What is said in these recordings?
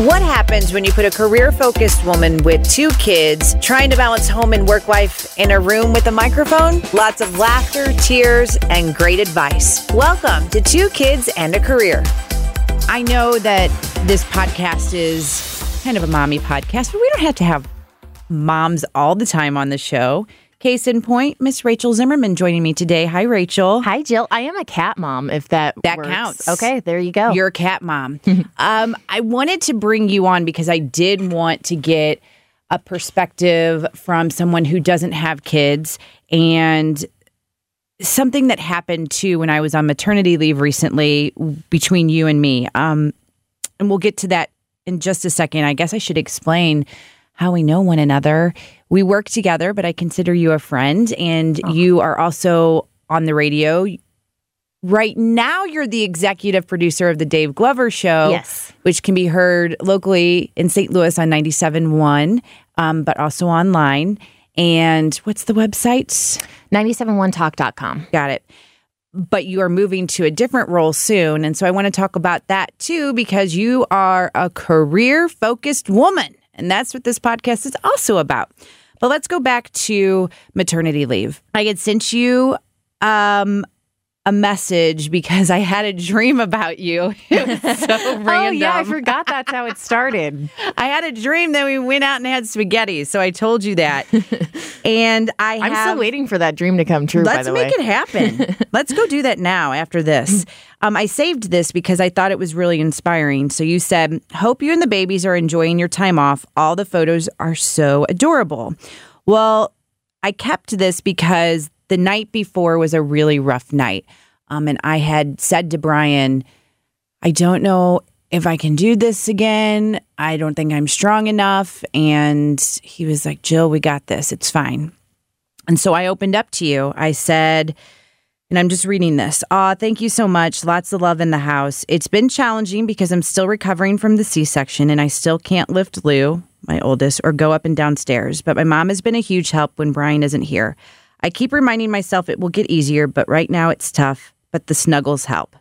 What happens when you put a career focused woman with two kids trying to balance home and work life in a room with a microphone? Lots of laughter, tears, and great advice. Welcome to Two Kids and a Career. I know that this podcast is kind of a mommy podcast, but we don't have to have moms all the time on the show. Case in point, Miss Rachel Zimmerman joining me today. Hi, Rachel. Hi, Jill. I am a cat mom, if that That works. counts. Okay, there you go. You're a cat mom. um, I wanted to bring you on because I did want to get a perspective from someone who doesn't have kids and something that happened too when I was on maternity leave recently between you and me. Um, and we'll get to that in just a second. I guess I should explain how we know one another. We work together, but I consider you a friend, and you are also on the radio. Right now, you're the executive producer of the Dave Glover Show, Yes. which can be heard locally in St. Louis on 97.1, um, but also online. And what's the website? 971talk.com. Got it. But you are moving to a different role soon. And so I want to talk about that too, because you are a career focused woman. And that's what this podcast is also about. But let's go back to maternity leave. I had sent you um, a message because I had a dream about you. It was so random. Oh, yeah, I forgot that's how it started. I had a dream that we went out and had spaghetti. So I told you that. and I I'm have, still waiting for that dream to come true, Let's the make way. it happen. Let's go do that now after this. Um, I saved this because I thought it was really inspiring. So you said, Hope you and the babies are enjoying your time off. All the photos are so adorable. Well, I kept this because the night before was a really rough night. Um, and I had said to Brian, I don't know if I can do this again. I don't think I'm strong enough. And he was like, Jill, we got this. It's fine. And so I opened up to you. I said, and I'm just reading this. Aw, thank you so much. Lots of love in the house. It's been challenging because I'm still recovering from the C section and I still can't lift Lou, my oldest, or go up and downstairs. But my mom has been a huge help when Brian isn't here. I keep reminding myself it will get easier, but right now it's tough. But the snuggles help.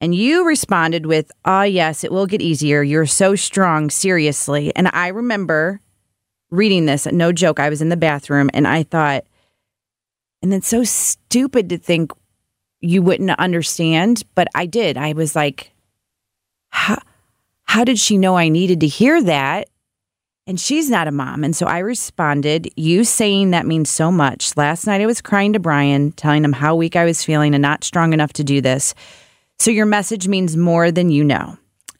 And you responded with, Ah, yes, it will get easier. You're so strong, seriously. And I remember reading this, no joke. I was in the bathroom and I thought, and it's so stupid to think you wouldn't understand, but I did. I was like, how, how did she know I needed to hear that? And she's not a mom. And so I responded, You saying that means so much. Last night I was crying to Brian, telling him how weak I was feeling and not strong enough to do this. So your message means more than you know.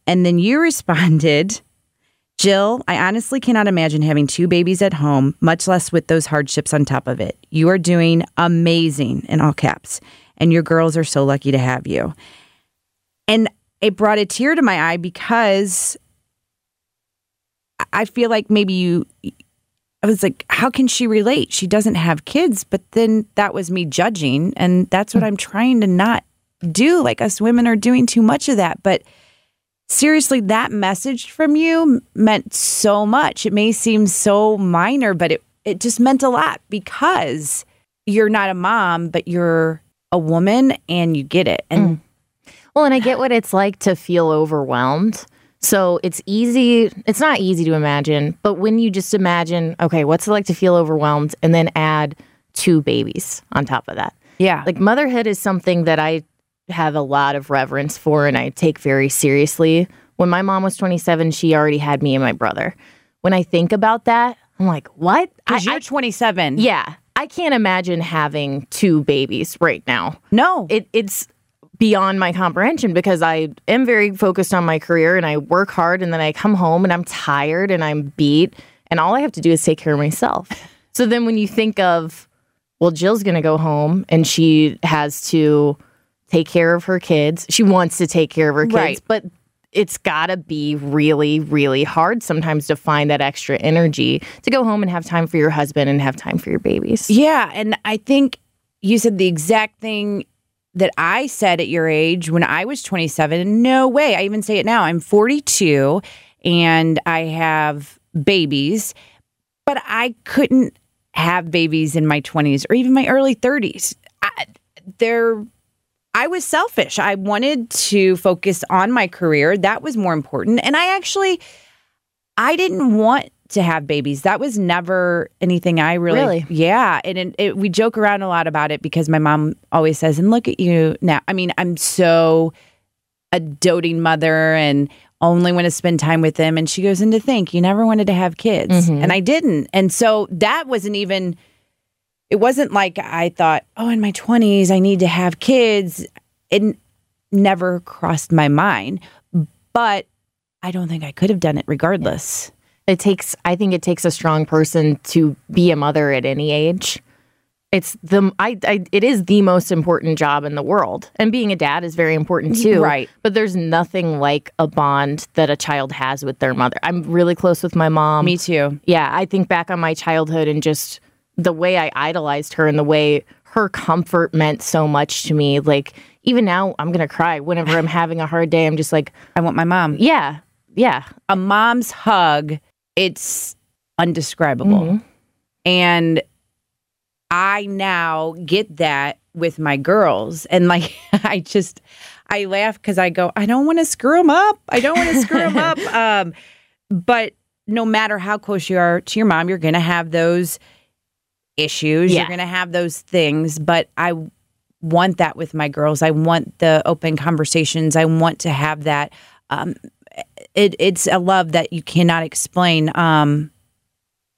And then you responded, Jill, I honestly cannot imagine having two babies at home, much less with those hardships on top of it. You are doing amazing in all caps, and your girls are so lucky to have you. And it brought a tear to my eye because I feel like maybe you, I was like, how can she relate? She doesn't have kids, but then that was me judging. And that's what hmm. I'm trying to not do. Like us women are doing too much of that. But seriously, that message from you meant so much. It may seem so minor, but it, it just meant a lot because you're not a mom, but you're a woman and you get it. And hmm. Well, and I get what it's like to feel overwhelmed. So it's easy, it's not easy to imagine, but when you just imagine, okay, what's it like to feel overwhelmed and then add two babies on top of that? yeah, Like motherhood is something that I have a lot of reverence for and I take very seriously. When my mom was 27, she already had me and my brother. When I think about that, I'm like, what? I, because you're I- 27. yeah, I can't imagine having two babies right now. No. It, it's beyond my comprehension because I am very focused on my career and I work hard and then I come home and I'm tired and I'm beat and all I have to do is take care of myself. So then when you think of, well, Jill's going to go home and she has to take care of her kids. She wants to take care of her kids, Right. but it's got to be really, really hard sometimes to find that extra energy to go home and have time for your husband and have time for your babies. Yeah. And I think you said the exact thing that I said at your age when I was 27. No way. I even say it now. I'm 42 and I have babies, but I couldn't have babies in my 20s or even my early 30s. I, they're I was selfish. I wanted to focus on my career. That was more important. And I actually I didn't want to have babies. That was never anything I really, Really? yeah. And it, it, we joke around a lot about it because my mom always says, "And look at you now." I mean, I'm so a doting mother and only want to spend time with them. And she goes, "And to think you never wanted to have kids, mm-hmm. and I didn't." And so that wasn't even. It wasn't like I thought, "Oh, in my 20s, I need to have kids." It n- never crossed my mind, but I don't think I could have done it regardless. It takes, I think it takes a strong person to be a mother at any age. It's the, I, I, it is the most important job in the world. And being a dad is very important too. Right. But there's nothing like a bond that a child has with their mother. I'm really close with my mom. Me too. Yeah. I think back on my childhood and just the way I idolized her and the way her comfort meant so much to me. Like, even now, I'm going to cry whenever I'm having a hard day. I'm just like, I want my mom. yeah, yeah. A mom's hug, it's undescribable. Mm-hmm. And I now get that with my girls. And like, I just, I laugh because I go, I don't want to screw them up. I don't want to screw them up. Um, but no matter how close you are to your mom, you're going to have those issues. Yeah. You're going to have those things. But I want that with my girls. I want the open conversations. I want to have that. Um, it, it's a love that you cannot explain. Um,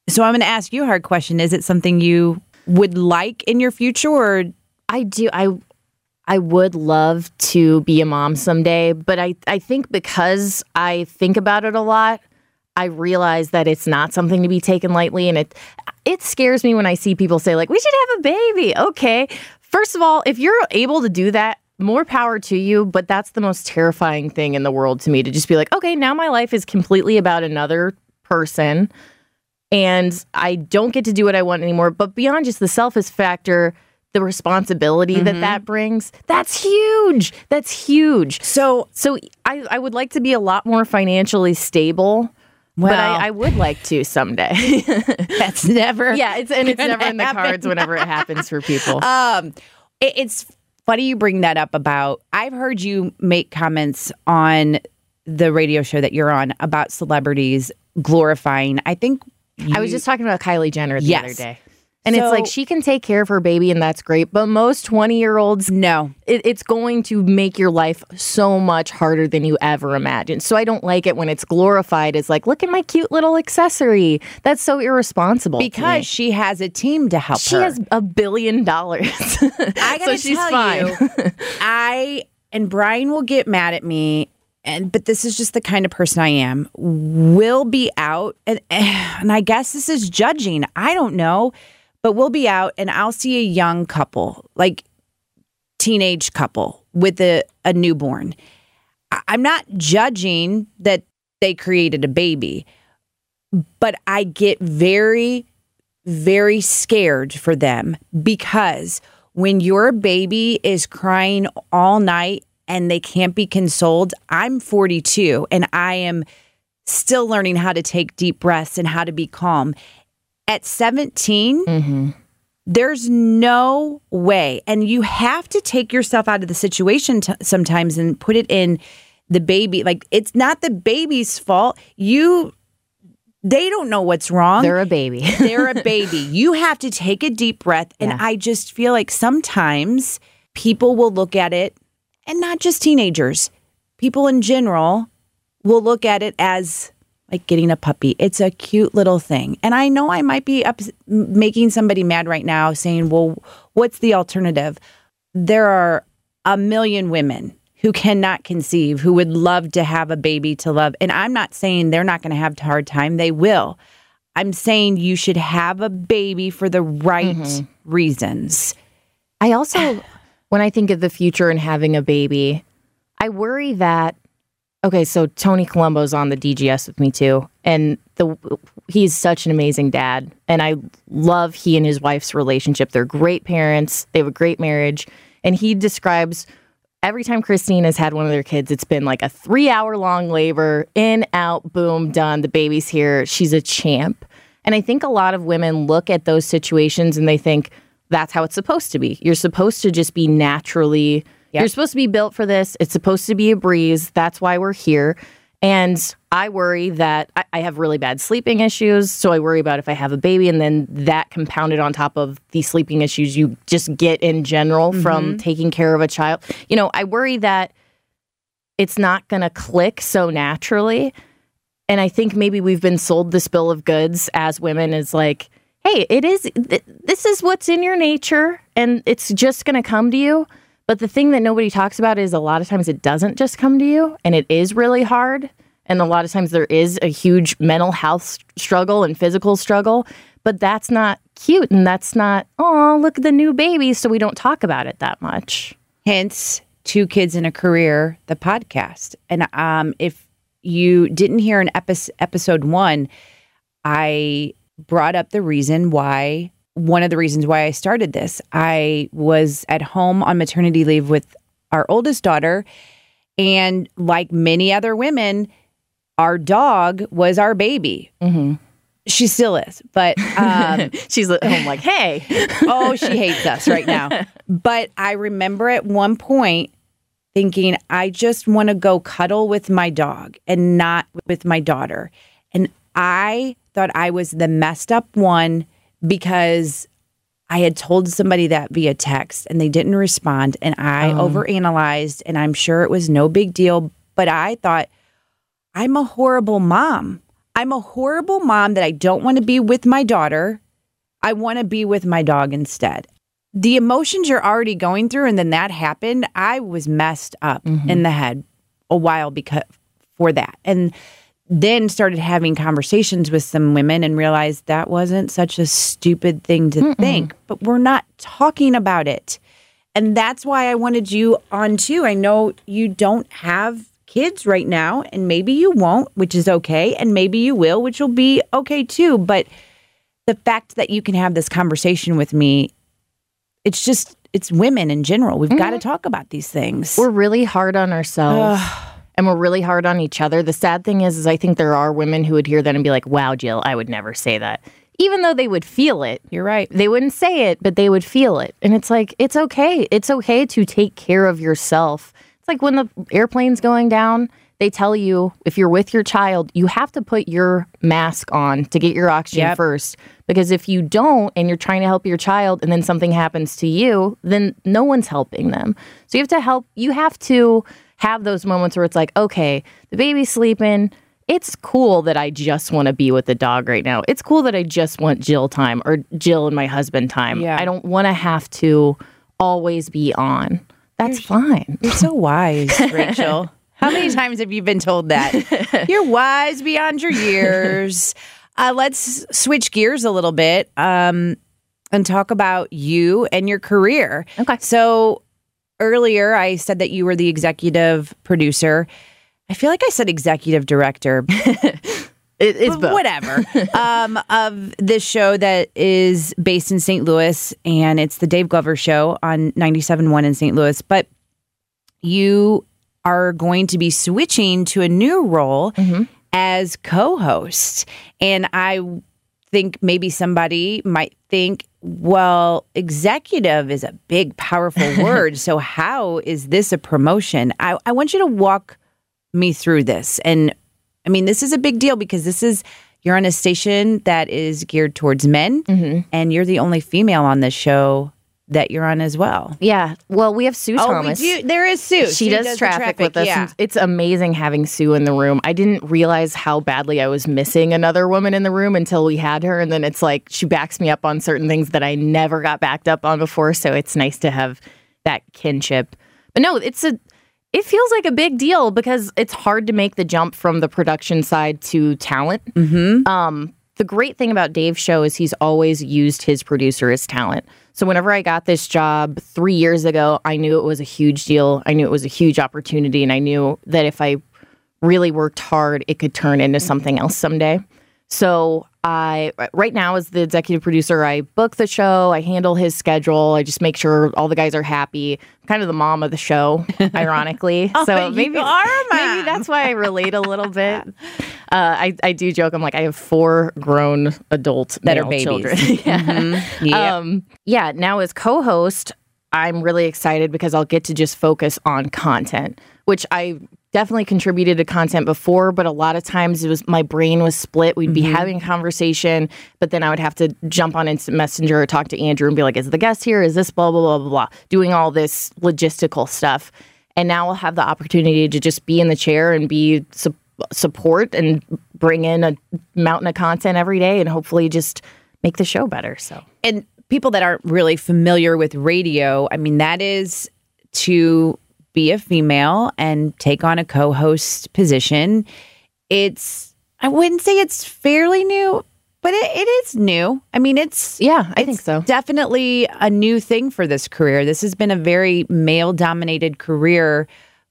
so I'm going to ask you a hard question. Is it something you would like in your future, or I do. I I would love to be a mom someday, but I I think because I think about it a lot, I realize that it's not something to be taken lightly, and it it scares me when I see people say like we should have a baby. Okay, first of all, if you're able to do that. More power to you, but that's the most terrifying thing in the world to me to just be like, okay, now my life is completely about another person and I don't get to do what I want anymore. But beyond just the selfish factor, the responsibility that that brings, that's huge. That's huge. so? So I, I would like to be a lot more financially stable. but Well. I, I would like to someday. That's never. yeah, it's and it's never in the cards whenever it happens for people. Um, it, it's funny you bring that up about. I've heard you make comments on the radio show that you're on about celebrities glorifying. I think I was just talking about Kylie Jenner the Yes. other day. And it's like she can take care of her baby, and that's great. But most 20 year olds no. it, it's going to make your life so much harder than you ever imagined. So I don't like it when it's glorified as like, look at my cute little accessory. That's so irresponsible. Because she has a team to help she her. has a billion dollars. I gotta so she's tell fine. you, I and Brian will get mad at me, and but this is just the kind of person I am. We'll be out, and and I guess this is judging. I don't know, but we'll be out, and I'll see a young couple, like teenage couple with a, a newborn. I'm not judging that they created a baby, but I get very, very scared for them because when your baby is crying all night and they can't be consoled, I'm 42 and I am still learning how to take deep breaths and how to be calm. At 17, mm-hmm. there's no way. And you have to take yourself out of the situation t- sometimes and put it in the baby. Like, it's not the baby's fault. You, they don't know what's wrong. They're a baby. They're a baby. You have to take a deep breath. And Yeah. I just feel like sometimes people will look at it, and not just teenagers, people in general will look at it as like getting a puppy. It's a cute little thing. And I know I might be up, making somebody mad right now saying, well, what's the alternative? There are a million women who cannot conceive, who would love to have a baby to love. And I'm not saying they're not going to have a hard time, they will. I'm saying you should have a baby for the right mm-hmm. reasons. I also, when I think of the future and having a baby, I worry that okay, so Tony Colombo's on the DGS with me too, and the he's such an amazing dad, and I love he and his wife's relationship. They're great parents. They have a great marriage, and he describes every time Christine has had one of their kids, it's been like a three hour long labor, in, out, boom, done. The baby's here. She's a champ. And I think a lot of women look at those situations and they think that's how it's supposed to be. You're supposed to just be naturally Yep. You're supposed to be built for this. It's supposed to be a breeze. That's why we're here. And I worry that I, I have really bad sleeping issues. So I worry about if I have a baby and then that compounded on top of the sleeping issues you just get in general mm-hmm. from taking care of a child. You know, I worry that it's not going to click so naturally. And I think maybe we've been sold this bill of goods as women is like, hey, it is, th- this is what's in your nature and it's just going to come to you. But the thing that nobody talks about is a lot of times it doesn't just come to you and it is really hard. And a lot of times there is a huge mental health struggle and physical struggle, but that's not cute and that's not, oh, look at the new baby. So we don't talk about it that much. Hence, Two Kids and a Career, the podcast. And um, if you didn't hear in epi- episode one, I brought up the reason why one of the reasons why I started this. I was at home on maternity leave with our oldest daughter. And like many other women, our dog was our baby. Mm-hmm. She still is, but um, she's at home like, hey. oh, she hates us right now. But I remember at one point thinking, I just want to go cuddle with my dog and not with my daughter. And I thought I was the messed up one because I had told somebody that via text and they didn't respond and I um. overanalyzed and I'm sure it was no big deal, but I thought I'm a horrible mom. I'm a horrible mom that I don't want to be with my daughter. I want to be with my dog instead. The emotions you're already going through and then that happened, I was messed up mm-hmm. in the head a while because for that. And then started having conversations with some women and realized that wasn't such a stupid thing to Mm-mm. think, but we're not talking about it. And that's why I wanted you on too. I know you don't have kids right now, and maybe you won't, which is okay. And maybe you will, which will be okay too. But the fact that you can have this conversation with me, it's just, it's women in general. We've mm-hmm. got to talk about these things. We're really hard on ourselves and we're really hard on each other. The sad thing is, is I think there are women who would hear that and be like, "Wow, Jill, I would never say that." Even though they would feel it. You're right. They wouldn't say it, but they would feel it. And it's like, it's okay. It's okay to take care of yourself. It's like when the airplane's going down, they tell you if you're with your child, you have to put your mask on to get your oxygen yep. first. Because if you don't and you're trying to help your child and then something happens to you, then no one's helping them. So you have to help, you have to have those moments where it's like, okay, the baby's sleeping. It's cool that I just want to be with the dog right now. It's cool that I just want Jill time or Jill and my husband time. Yeah. I don't want to have to always be on. That's you're, fine. You're so wise, Rachel. How many times have you been told that? You're wise beyond your years. Uh, let's switch gears a little bit um, and talk about you and your career. Okay. So, earlier I said that you were the executive producer. I feel like I said executive director. it, it's whatever um, of this show that is based in St. Louis, and it's the Dave Glover Show on 97.1 in St. Louis. But you are going to be switching to a new role mm-hmm. as co-host, and I think maybe somebody might think well, executive is a big, powerful word. so, how is this a promotion? I, I want you to walk me through this. And I mean, this is a big deal because this is, you're on a station that is geared towards men, mm-hmm. and you're the only female on this show that you're on as well. Yeah. Well, we have Sue oh, Thomas. Do, there is Sue. She, she does, does traffic, traffic, with us. Yeah. It's amazing having Sue in the room. I didn't realize how badly I was missing another woman in the room until we had her. And then it's like she backs me up on certain things that I never got backed up on before. So it's nice to have that kinship. But no, it's a it feels like a big deal because it's hard to make the jump from the production side to talent. Mm-hmm. Um, the great thing about Dave's show is he's always used his producer as talent. So whenever I got this job three years ago, I knew it was a huge deal. I knew it was a huge opportunity, and I knew that if I really worked hard, it could turn into something else someday. So I right now as the executive producer, I book the show, I handle his schedule, I just make sure all the guys are happy. I'm kind of the mom of the show, ironically. Oh, so you maybe are a maybe that's why I relate a little bit. Uh, I I do joke. I'm like I have four grown adult That are babies. children. yeah. Yep. Um, yeah. Now as co-host, I'm really excited because I'll get to just focus on content, which I definitely contributed to content before, but a lot of times it was my brain was split. We'd be mm-hmm. having a conversation, but then I would have to jump on Instant Messenger or talk to Andrew and be like, "Is the guest here? Is this blah blah blah blah blah?" Doing all this logistical stuff, and now I'll have the opportunity to just be in the chair and be su- support and bring in a mountain of content every day, and hopefully just make the show better. So. and people that aren't really familiar with radio, I mean, that is to be a female and take on a co host position. It's, I wouldn't say it's fairly new, but it, it is new. I mean, it's, Yeah, I think so. Definitely a new thing for this career. This has been a very male dominated career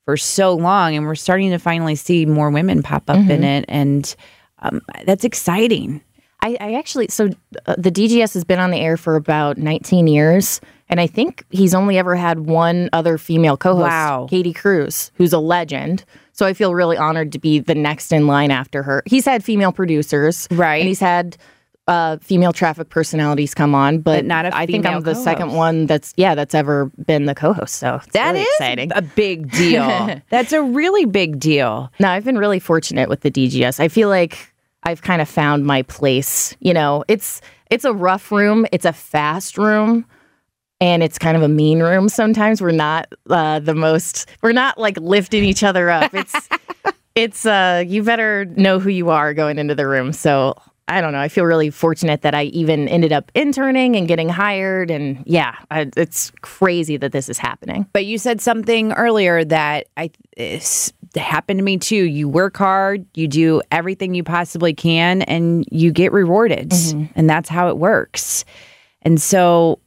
for so long, and we're starting to finally see more women pop up Mm-hmm. in it. And um, that's exciting. I, I actually, so uh, the DGS has been on the air for about 19 years. And I think he's only ever had one other female co host, Wow. Katie Cruz, who's a legend. So I feel really honored to be the next in line after her. He's had female producers. Right. And he's had uh, female traffic personalities come on, but, But not a I think I'm the second co-host. one that's, yeah, that's ever been the co host. So That really is exciting. a big deal. That's a really big deal. No, I've been really fortunate with the DGS. I feel like I've kind of found my place. You know, it's it's a rough room, it's a fast room, and it's kind of a mean room. Sometimes we're not uh, the most. We're not like lifting each other up. It's it's uh you better know who you are going into the room. So I don't know. I feel really fortunate that I even ended up interning and getting hired. And yeah, I, it's crazy that this is happening. But you said something earlier that I happened to me too. You work hard, you do everything you possibly can, and you get rewarded, and that's how it works. And so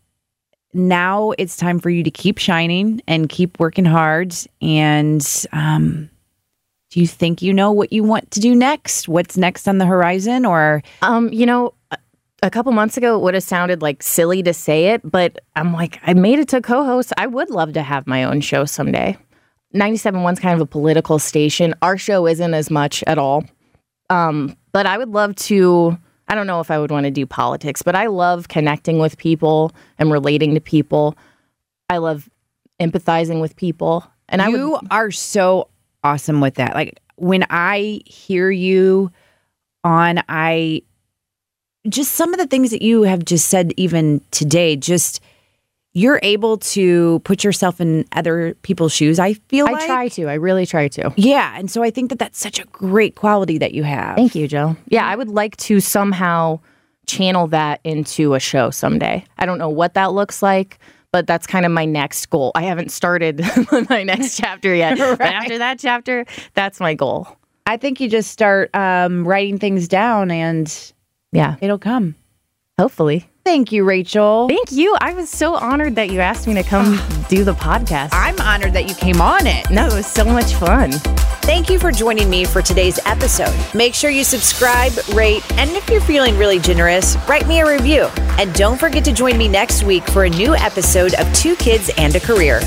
now it's time for you to keep shining and keep working hard. And um, do you think you know what you want to do next? What's next on the horizon? Or Um, you know, a- couple months ago, it would have sounded like silly to say it, but I'm like, I made it to co-host. I would love to have my own show someday. 97.1's kind of a political station. Our show isn't as much at all. Um, but I would love to. I don't know if I would want to do politics, but I love connecting with people and relating to people. I love empathizing with people, and I you are so awesome with that. Like when I hear you on, I just some of the things that you have just said even today, just you're able to put yourself in other people's shoes. I feel like I like. try to. I really try to. Yeah, and so I think that that's such a great quality that you have. Thank you, Joe. Yeah, I would like to somehow channel that into a show someday. I don't know what that looks like, but that's kind of my next goal. I haven't started my next chapter yet. But after that chapter, that's my goal. I think you just start um, writing things down, and Yeah, it'll come. hopefully. Thank you, Rachel. Thank you. I was so honored that you asked me to come do the podcast. I'm honored that you came on it. no, it was so much fun. Thank you for joining me for today's episode. Make sure you subscribe, rate, and if you're feeling really generous, write me a review. And don't forget to join me next week for a new episode of Two Kids and a Career.